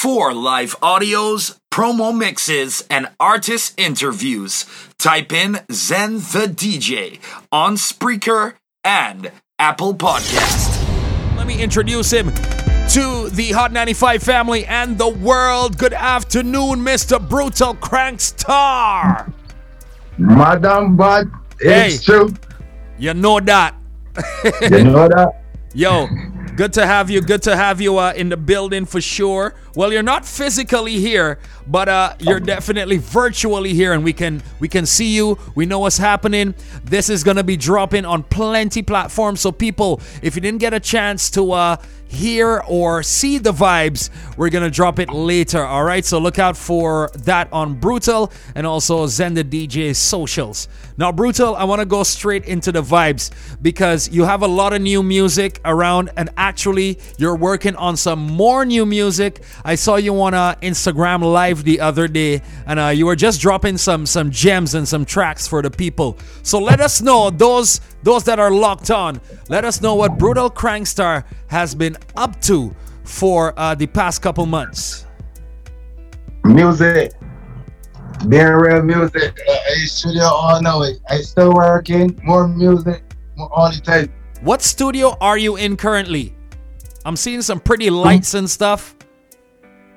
For live audios, promo mixes, and artist interviews, type in Zen the DJ on Spreaker and Apple Podcast. Let me introduce him to the Hot 95 family and the world. Good afternoon, Mr. Brutal Crankstar. Madam Bad, it's Hey. true. You know that. You know that? Yo, good to have you. Good to have you uh, in the building for sure. Well, you're not physically here, but uh, you're definitely virtually here, and we can we can see you. We know what's happening. This is gonna be dropping on plenty platforms. So people, if you didn't get a chance to uh, hear or see the vibes, we're gonna drop it later. All right. So look out for that on Brutal and also Zen the DJ socials. Now, Brutal, I want to go straight into the vibes because you have a lot of new music around, and actually, you're working on some more new music. I saw you on uh, Instagram Live the other day, and uh, you were just dropping some some gems and some tracks for the people. So let us know those those that are locked on. Let us know what Brutal Crankstar has been up to for uh, the past couple months. Music. Being real music. Uh, studio all now. I still working. More music. More all the time. What studio are you in currently? I'm seeing some pretty lights and stuff.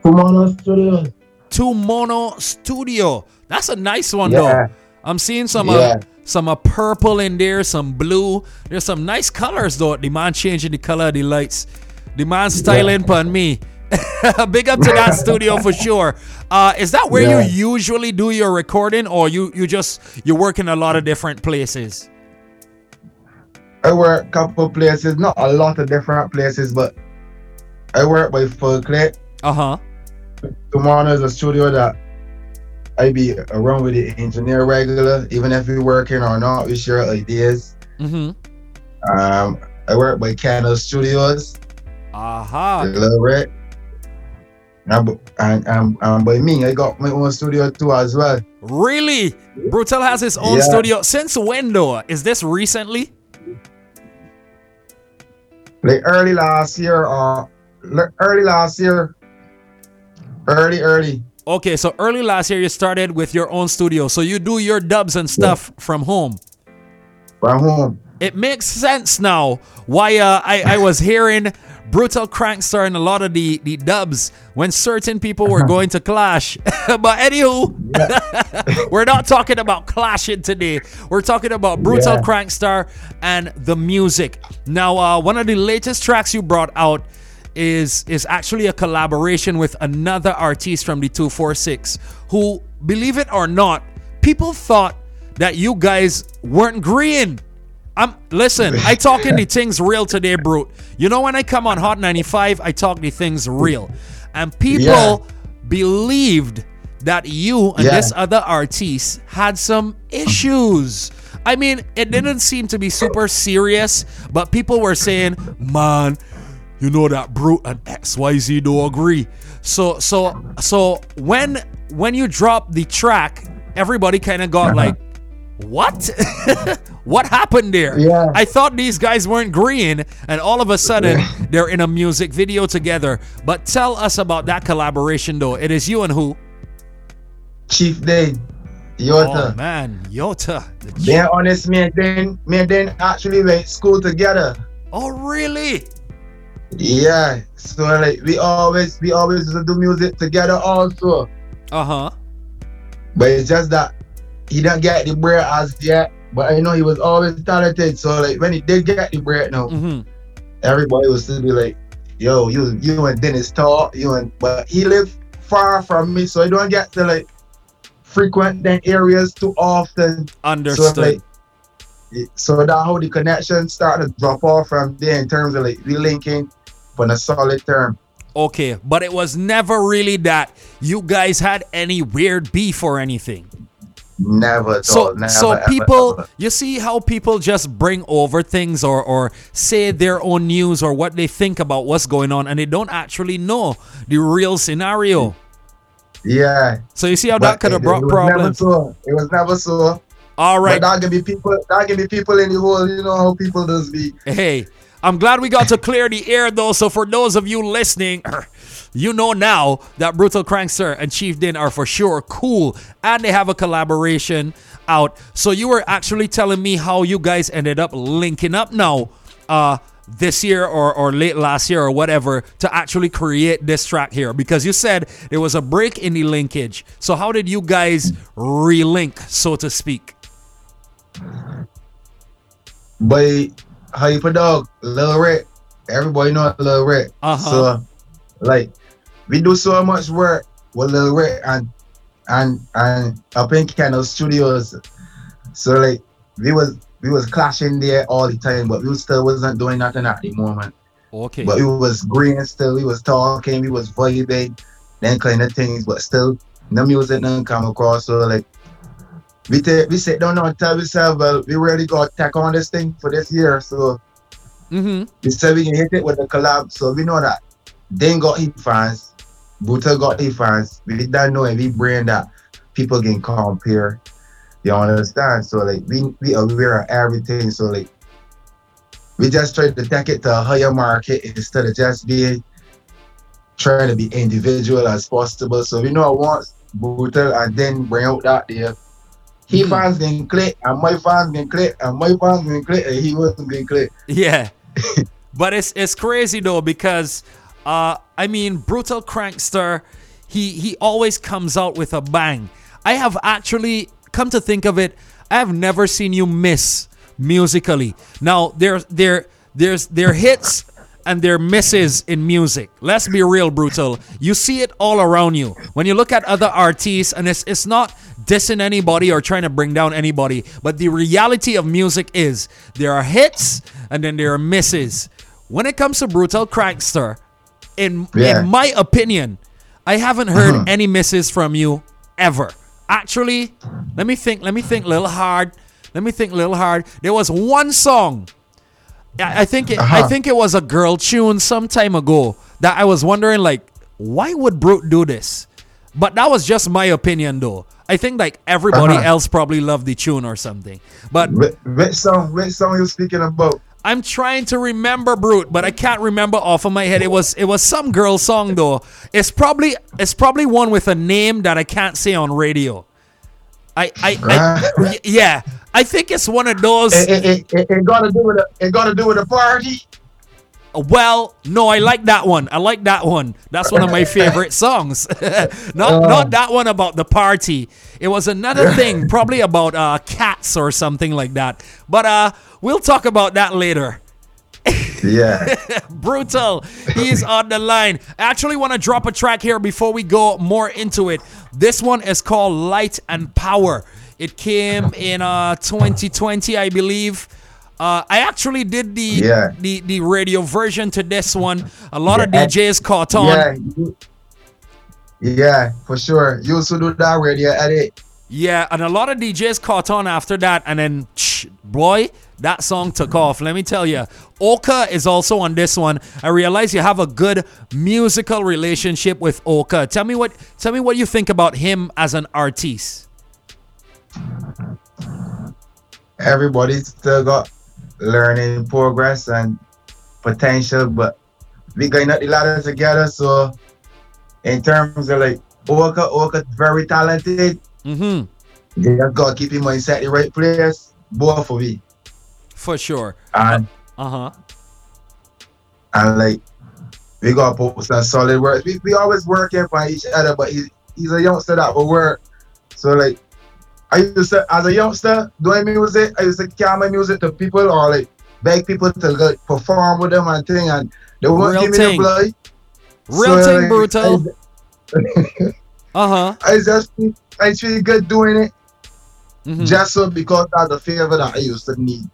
On, studio. Tomorrow Studio. That's a nice one Yeah. though. I'm seeing some uh, Yeah. Some uh, purple in there, some blue. There's some nice colors though. The man changing the color of the lights. The man styling pun me. Big up to that studio for sure. Uh, is that where Yeah. you usually do your recording, or you you just you work in a lot of different places? I work a couple places, not a lot of different places, but I work by full clip. Uh huh. Tomorrow is a studio that I be around with the engineer regular, even if we working or not, we share ideas. Mm-hmm. Um, I work by Candle Studios. Aha. a little bit. And, and, and, and by me, I got my own studio too as well. Really? Brutal has his own Yeah. studio. Since when though? Is this recently? Like early last year or early last year. Early, early. Okay, so early last year you started with your own studio. So you do your dubs and stuff from home. From home. It makes sense now why uh, I, I was hearing Brutal Crankstar in a lot of the, the dubs when certain people were going to clash. but anywho, we're not talking about clashing today. We're talking about Brutal Yeah. Crankstar and the music. Now, uh, one of the latest tracks you brought out is is actually a collaboration with another artist from the 246 who, believe it or not, people thought that you guys weren't green. I'm listen, I talking the things real today, brute. You know when I come on Hot 95, I talk the things real. And people Yeah. believed that you and Yeah. this other artist had some issues. I mean, it didn't seem to be super serious, but people were saying, "Man, you know that brute and XYZ don't agree." So so so when when you drop the track, everybody kind of got uh-huh. like, "What? what happened there?" Yeah. I thought these guys weren't green, and all of a sudden they're in a music video together. But tell us about that collaboration, though. It is you and who? Chief Day. Oh Yota. man, Yota. the Being honest, me and then me and then actually went school together. Oh really? Yeah. So like we always we always used to do music together also. Uh huh. But it's just that he didn't get the break as yet. But I know he was always talented. So like when he did get the break now, hmm everybody was still be like, yo, you you and Dennis talk, you and but he lived far from me, so I don't get to like frequent them areas too often. So Understood. like so that how the connection started to drop off from there in terms of like we linking on a solid term. okay, but it was never really that you guys had any weird beef or anything. Never So all. Never, so people, ever. you see how people just bring over things or or say their own news or what they think about what's going on, and they don't actually know the real scenario. Yeah. So you see how but that could have brought it was never problems. So. It was never so. All right. But that can be people that can be people in the world. you know how people does be. Hey, I'm glad we got to clear the air though. So for those of you listening, you know now that Brutal Crankster and Chief Din are for sure cool and they have a collaboration out. So you were actually telling me how you guys ended up linking up now uh this year or, or late last year or whatever to actually create this track here because you said there was a break in the linkage. So how did you guys relink, so to speak? By Hyper Dog, Lil Rick, everybody know Lil Rick. Uh-huh. So like we do so much work with Lil Rick and and and up in Kennel Studios. So like we was we was clashing there all the time, but we still wasn't doing nothing at the moment. Okay. But we was green still, we was talking, we was vibing, then kind of things, but still no music didn't come across. So like we take we sit down and tell ourselves, well, we really got tack on this thing for this year. So mm-hmm. we said we can hit it with the collab. So we know that then got his fans, Brutal got his fans. We don't know every brand that people can compare. You understand? So like we we aware of everything. So like we just try to take it to a higher market instead of just being trying to be individual as possible. So we know I want brutal and then bring out that there. He fans can click and my fans can click and my fans can click and he wasn't can click. Yeah. but it's it's crazy though because uh I mean Brutal Crankster he he always comes out with a bang. I have actually come to think of it, I have never seen you miss musically. Now there there there's there hits and there misses in music. Let's be real, brutal. You see it all around you. When you look at other artists, and it's it's not dissing anybody or trying to bring down anybody, but the reality of music is there are hits and then there are misses. When it comes to Brutal Crankster, in Yeah. in my opinion, I haven't heard any misses from you ever. Actually, let me think. Let me think a little hard. Let me think a little hard. There was one song. I I think it, I Uh-huh. think it was a girl tune some time ago that I was wondering like why would Brute do this? But that was just my opinion though. I think like everybody Uh-huh. else probably loved the tune or something. But Which, which song? Which song you speaking about? I'm trying to remember Brute, but I can't remember off of my head. It was it was some girl song though. It's probably it's probably one with a name that I can't say on radio. I I, I yeah. I think it's one of those. It, it, it, it, it got to do with a, it got to do with a party. Well, no, I like that one. I like that one. That's one of my favorite songs. not not that one about the party. It was another thing, probably about uh, cats or something like that. But uh, we'll talk about that later. Yeah. Brutal. He's on the line. I actually want to drop a track here before we go more into it. This one is called Light and Power. It came in uh 2020, I believe. Uh, I actually did the, Yeah. the the radio version to this one. A lot of DJs caught on. yeah. Yeah, for sure. You used to do that radio edit. Yeah, and a lot of DJs caught on after that, and then, shh, boy, that song took off. Let me tell you, Oka is also on this one. I realize you have a good musical relationship with Oka. Tell me what, tell me what you think about him as an artiste. Everybody still got learning progress and potential, but we going up the ladder together. So, in terms of like Oka, Oka very talented. Mm-hmm. You just gotta keep him mindset the right place. Both for me. For sure. And Uh huh. and like we got to put some solid work. We, we always working for each other, but he, he's a youngster that will work. So like I used to as a youngster doing music, I used to carry my music to people or like beg people to like, perform with them and thing and they won't Real give me thing. the blood. Real So, thing, brutal. Uh huh. I, just feel- I feel good doing it Mhm. just so because that's the favor that I used to need.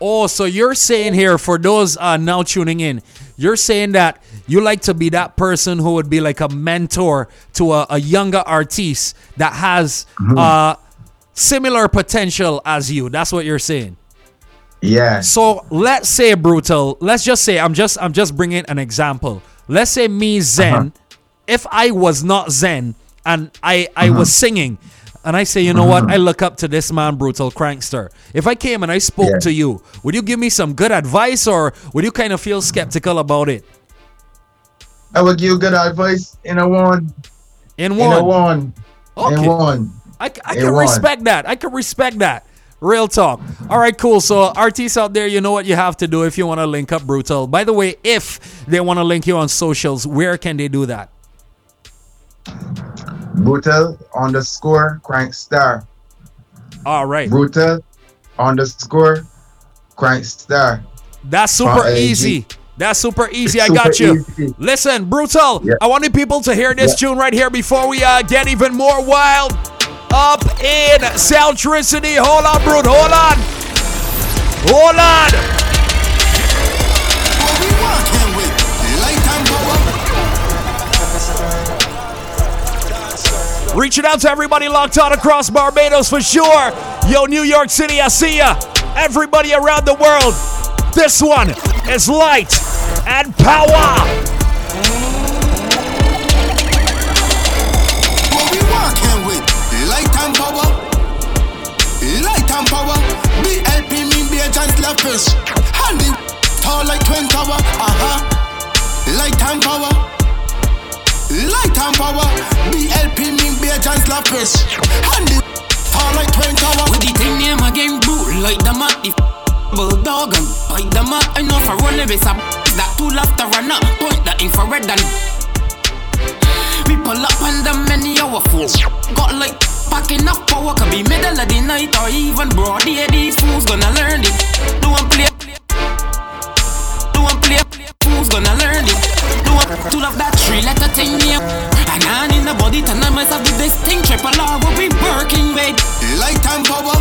Oh, so you're saying here for those uh, now tuning in, you're saying that you like to be that person who would be like a mentor to a, a younger artiste that has uh, similar potential as you. That's what you're saying. Yeah. So let's say brutal. Let's just say I'm just I'm just bringing an example. Let's say me Zen. Uh-huh. If I was not Zen and I I was uh-huh. singing, and I say, you know what, I uh-huh. look up to this man, brutal crankster. If I came and I spoke Yeah. to you, would you give me some good advice, or would you kind of feel skeptical about it? I would give you good advice in a one. In In one. a one. Okay. In one. I, I can one. respect that. I can respect that. Real talk. All right, cool. So, artists out there, you know what you have to do if you want to link up Brutal. By the way, if they want to link you on socials, where can they do that? Brutal underscore crank star. All right. Brutal underscore crank star. That's super easy. That's super easy. I got you. easy. Listen, Brutal, Yeah. I want the people to hear this Yeah. tune right here before we uh, get even more wild up in Soundtricity. Hold on, Brute. Hold on. Hold on. Reaching out to everybody locked on across Barbados for sure. Yo, New York City, I see ya. Everybody around the world. This one is light and power. Giant fish. Handy tall like twin tower. Uh huh. Light and power. Light and power. BLP mean be a giant fish. Handy tall like twin tower. With the thing name again, boot like the mat. If bulldog and bite the mat, I know for if it's a that two left to run up. Point the infrared and we pull up on them many hour fools. Got like pack enough power, could be middle of the night or even broad day. These fools gonna learn it. Do one play, do one play, fools gonna learn it. Do one to love that three letter thing name. And on in the body, turn on myself with this thing. Triple R, what we working with. Light and power.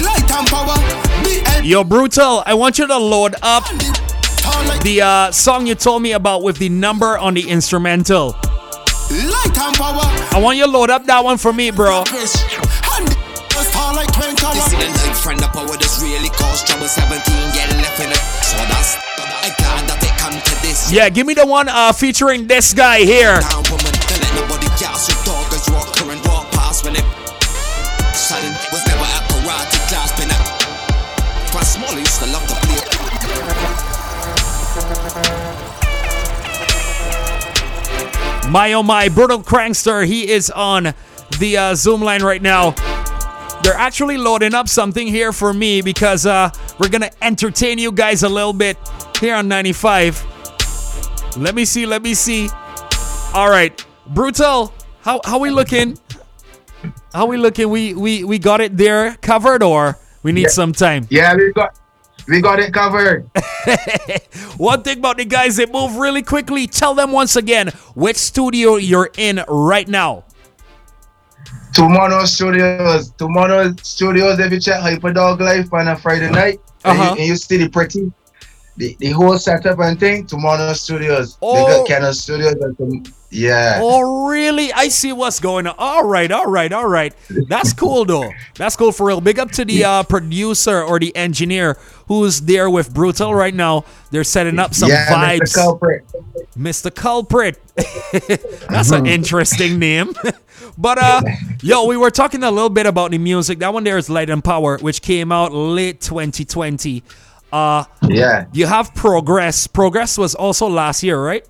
Light and power. BLP Yo, Brutal, I want you to load up the uh, song you told me about with the number on the instrumental. Light and power. I want you to load up that one for me, bro. Fish. Handy tall like twin tower. This is the life friend of power that's really caused trouble. 17 get left in it. So that's I glad that it come to this. Yeah, give me the one uh, featuring this guy here. Down My oh my, Brutal Crankster, he is on the uh, Zoom line right now. They're actually loading up something here for me because uh, we're gonna entertain you guys a little bit here on 95. Let me see, let me see. All right, Brutal, how how we looking? How we looking? We we we got it there covered, or we need Yeah. some time. Yeah, we got we got it covered. One thing about the guys, they move really quickly. Tell them once again which studio you're in right now. Tomorrow Studios. Tomorrow Studios, if you check Hyperdog Life on a Friday night, and, Uh-huh. you, and you see the pretty, the, the whole setup and thing, Tomorrow Studios. They Oh. got Canon Studios. And some, yeah. Oh, really? I see what's going on. All right, all right, all right. That's cool, though. That's cool for real. Big up to the uh, producer or the engineer who's there with Brutal right now. They're setting up some yeah, vibes. Mr. Culprit. Mr. Culprit. That's an interesting name. but uh yo, we were talking a little bit about the music. That one there is Light and Power, which came out late 2020. Uh Yeah, you have Progress. Progress was also last year, right?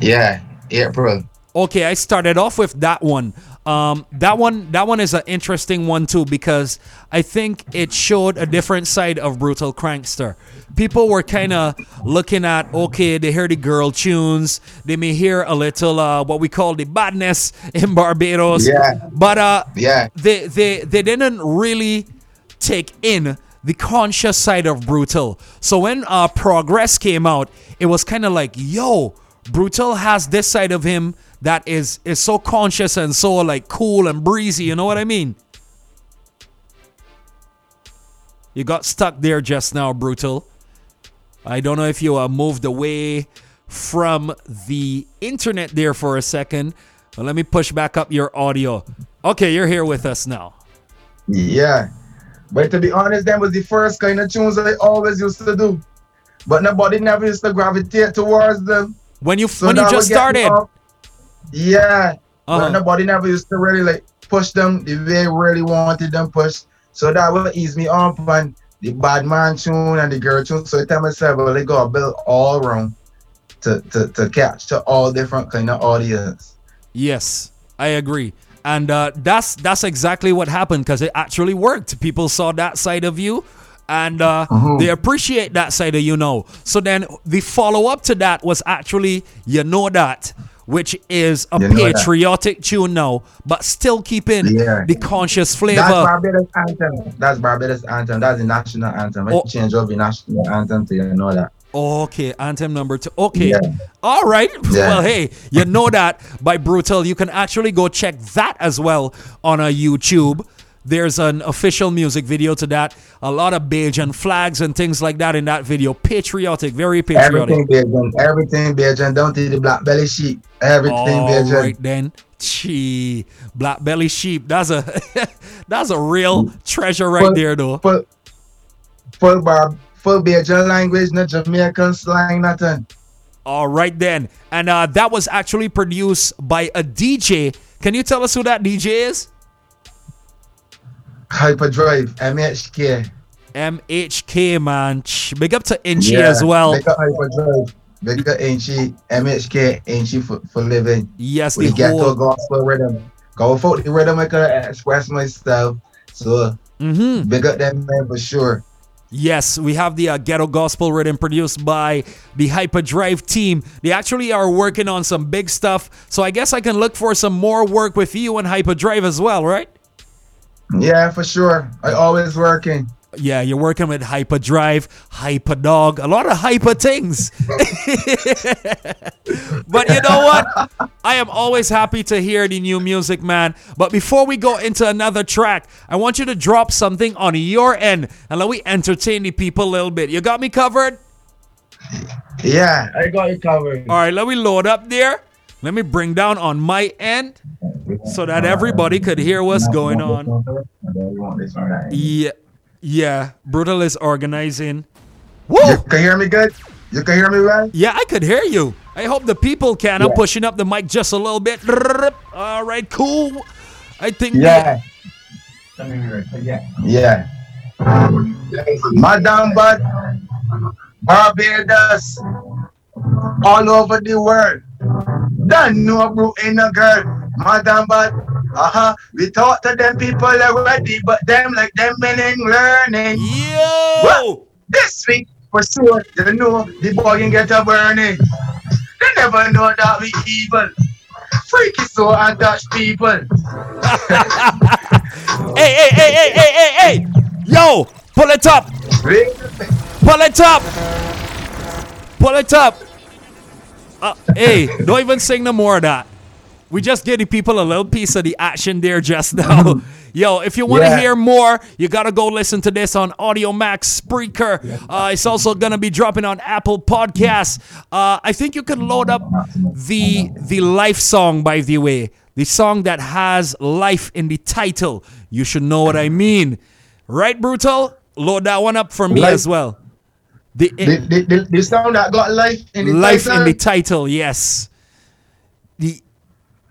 yeah. yeah, bro. Okay, I started off with that one. Um, that one, that one is an interesting one too because I think it showed a different side of Brutal Crankster. People were kind of looking at okay, they hear the girl tunes, they may hear a little uh, what we call the badness in Barbados, Yeah. but uh, Yeah. they they they didn't really take in the conscious side of brutal. So when uh progress came out it was kind of like yo brutal has this side of him that is is so conscious and so like cool and breezy you know what i mean? You got stuck there just now brutal. I don't know if you uh, moved away from the internet there for a second but let me push back up your audio. Okay you're here with us now. Yeah. But to be honest, them was the first kind of tunes I always used to do. But nobody never used to gravitate towards them. when you So when you just started up. Yeah. Uh-huh. But nobody never used to really like push them the way I really wanted them pushed. So that will ease me up on the bad man tune and the girl tune. So I tell myself, well, they got build all around. to, to, to capture all different kind of audience. Yes, I agree. And uh, that's that's exactly what happened because it actually worked. People saw that side of you, and uh, Mm-hmm. they appreciate that side of you now. So then the follow up to that was actually you know that, which is a You Know That. patriotic tune now, but still keeping Yeah. the conscious flavor. That's. Barbados anthem. That's Barbados anthem. That's the national anthem. Oh. change over the national anthem to you know that. Okay, anthem number two. Okay. Yeah. All right. Yeah. Well, hey, you know that by Brutal. You can actually go check that as well on a YouTube. There's an official music video to that. A lot of Bajan flags and things like that in that video. Patriotic, very patriotic. Everything Bajan, everything Bajan, down to the black belly sheep. Everything All Bajan. right then. Gee, black belly sheep. That's a that's a real treasure right Full- there, though. Full, full bar, full Bajan language, no Jamaican slang, nothing. All right then. And uh, that was actually produced by a DJ. Can you tell us who that DJ is? Hyperdrive, MHK. MHK, man. Big up to Inchi as well. Big up Hyperdrive. Big up Ainchi, MHK, Ainchi for, for living. Yes, We get to a gospel rhythm. Go for the rhythm I can express myself. So hmm big up them man for sure. Yes, we have the uh, Ghetto Gospel written produced by the Hyperdrive team. They actually are working on some big stuff. So I guess I can look for some more work with you and Hyperdrive as well, right? Yeah, for sure. I always working. Yeah, you're working with Hyperdrive, Hyperdog, a lot of hyper things. but you know what? I am always happy to hear the new music, man. But before we go into another track, I want you to drop something on your end and let me entertain the people a little bit. You got me covered? Yeah, I got you covered. All right, let me load up there. Let me bring down on my end so that everybody could hear what's going on. Yeah, yeah. Brutal is organizing. Woo! You can hear me good? You can hear me well? Yeah, I could hear you. I hope the people can. I'm pushing up the mic just a little bit. All right, cool. I think. Yeah. Yeah. Yeah. Madam Bud, Barbados, all over the world. Don't know bro in a girl. Madam Bud, uh-huh. We talk to them people already, but them like them men ain't learning. Yo! This week, for sure, you know the boy can get a burning. They never know that we evil. Freaky so and touch people. Hey, hey, hey, hey, hey, hey, hey! Yo! Pull it up! Pull it up! Pull it up! Uh, hey, don't even sing no more of that. We just gave the people a little piece of the action there just now. Yo, if you want to Yeah. hear more, you got to go listen to this on Audio Max Spreaker. Uh, it's also going to be dropping on Apple Podcasts. Uh, I think you can load up the the life song, by the way. The song that has life in the title. You should know what I mean. Right, Brutal? Load that one up for me Life- as well. The, The, the, the, sound that got life in the life title. in the title, yes. The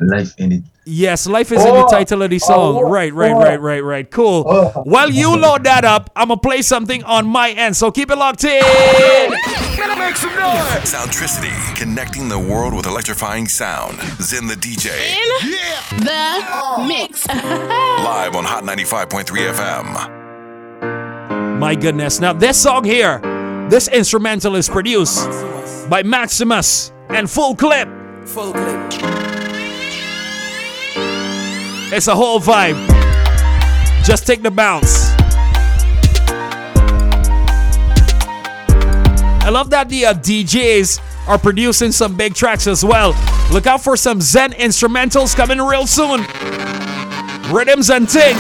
life in it. Yes, life is in the Oh, title of the song. oh, right, right, oh. right, right, right. Cool. Oh. While you load that up, I'm gonna play something on my end. So keep it locked in. Soundtricity, connecting the world with electrifying sound. Zen the DJ, Yeah, The mix. live on Hot 95.3 FM. My goodness. Now this song here, this instrumental is produced by Maximus and Full Clip. Full clip. It's a whole vibe. Just take the bounce. I love that the uh, DJs are producing some big tracks as well. Look out for some Zen instrumentals coming real soon. Rhythms and ting.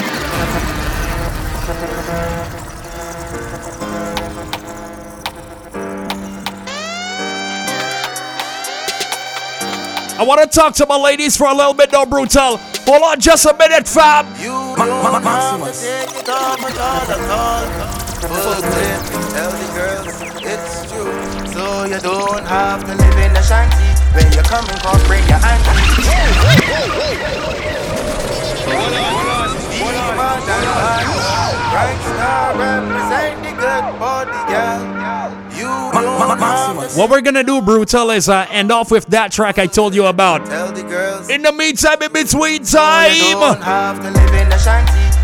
I want to talk to my ladies for a little bit, though, brutal. Hold on just a minute, fam. You don't have to take it off at all at all. Full clip, tell the girls it's true. So you don't have to live in a shanty. When you come and come, bring your auntie. Be more than one. Right star represent the good body, girl. What we're gonna do, Brutal, is uh, end off with that track I told you about. tell the girls. In the meantime, in between time.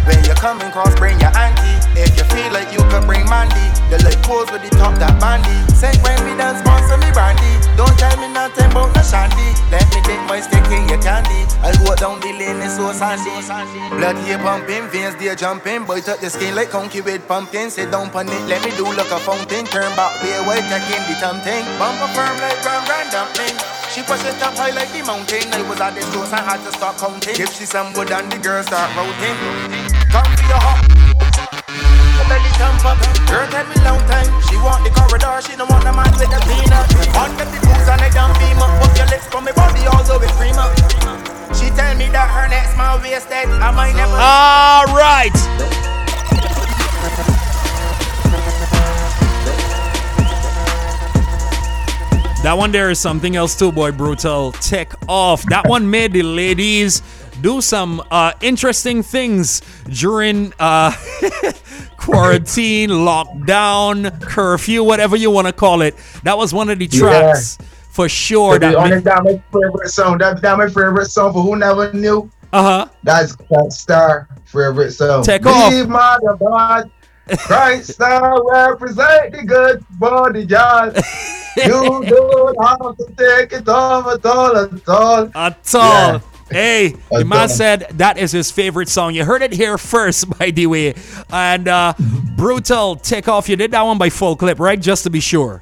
When you come across, bring your auntie. If you feel like you could bring Mandy, the like pose with the top that bandy. Say when me dance, sponsor me brandy. Don't tell me nothing about no shanty. Let me dip my stick in your candy. I'll go down the lane, it's so sandy. Blood here pumping, veins there jumping. Boy, touch the skin like conky with pumpkin. Sit down on it, let me do like a fountain. Turn back, be a white, check in the something. Bumper firm like grand grand dumpling. She push it up high like the mountain. I was at the stores, I had to start counting. If she some good and the girls start routing. Come for your hop. Belly jump up. Girl tell me long time. She want the corridor, she don't want the man with the peanut. On get the booze and I don't beam up. Put your lips from my body all the way cream up. She tell me that her next man wasted. I might never. All right. That one there is something else too, boy. Brutal. Take off. That one made the ladies do some uh, interesting things during uh, quarantine, lockdown, curfew, whatever you want to call it. That was one of the Yeah. tracks for sure. That honest, that's my favorite song. That, that's my favorite song for who never knew. uh huh. That's Star favorite song. Take off. Leave mother God. Christ Star represent the good body God. you don't have to take it off at all at all. At all. Hey, the At man all. said that is his favorite song. You heard it here first, by the way. And uh, Brutal Take Off, you did that one by full clip, right? Just to be sure.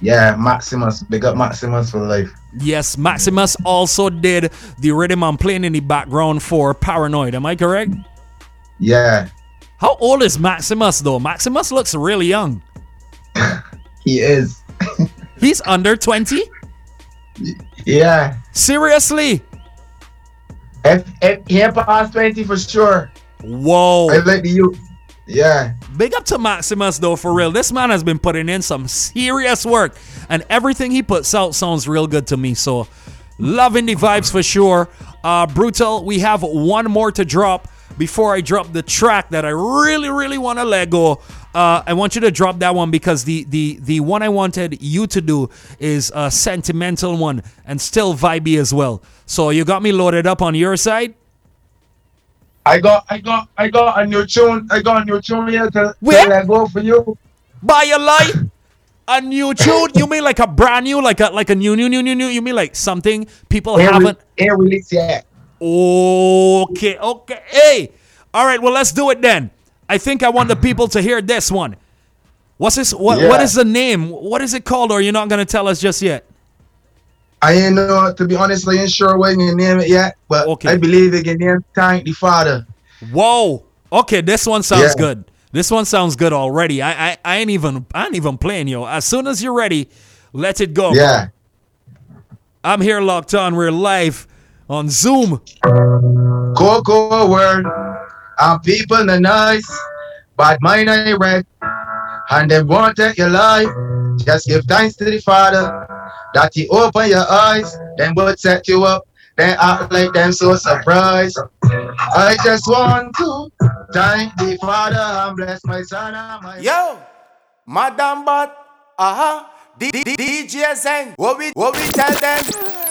Yeah, Maximus. Big up Maximus for life. Yes, Maximus also did the rhythm I'm playing in the background for Paranoid. Am I correct? Yeah, How old is Maximus, though? Maximus looks really young. he is. He's under 20? Yeah. Seriously? If, if he past 20 for sure. Whoa. I like the youth. Yeah. Big up to Maximus though, for real. This man has been putting in some serious work, and everything he puts out sounds real good to me. So, loving the vibes for sure. Uh, Brutal, we have one more to drop before I drop the track that I really, really want to let go. Uh, I want you to drop that one because the the the one I wanted you to do is a sentimental one and still vibey as well. So you got me loaded up on your side. I got I got I got a new tune. I got a new tune here to, Where? to let go for you. By a lie? A new tune? You mean like a brand new, like a like a new, new, new, new, new? You mean like something people haven't? ain't released yet. Okay, okay. Hey, all right. Well, let's do it then. I think I want the people to hear this one. What's this? What What Yeah. is the name? What is it called? Or you're not gonna tell us just yet? I ain't know to be honest, I ain't sure what you name it yet, but Okay. I believe it can name Thank the Father. Whoa. Okay, this one sounds Yeah. good. This one sounds good already. I, I I ain't even I ain't even playing yo. As soon as you're ready, let it go. Yeah. I'm here locked on. We're live on Zoom. Cocoa word. And people are nice, but mine ain't red. And they won't take your life. Just give thanks to the Father that He open your eyes, then would set you up, then act like them so surprised. I just want to thank the Father and bless my son and my Yo, Madam Bot, uh huh. D- D- DJ Zen, what we what we tell them?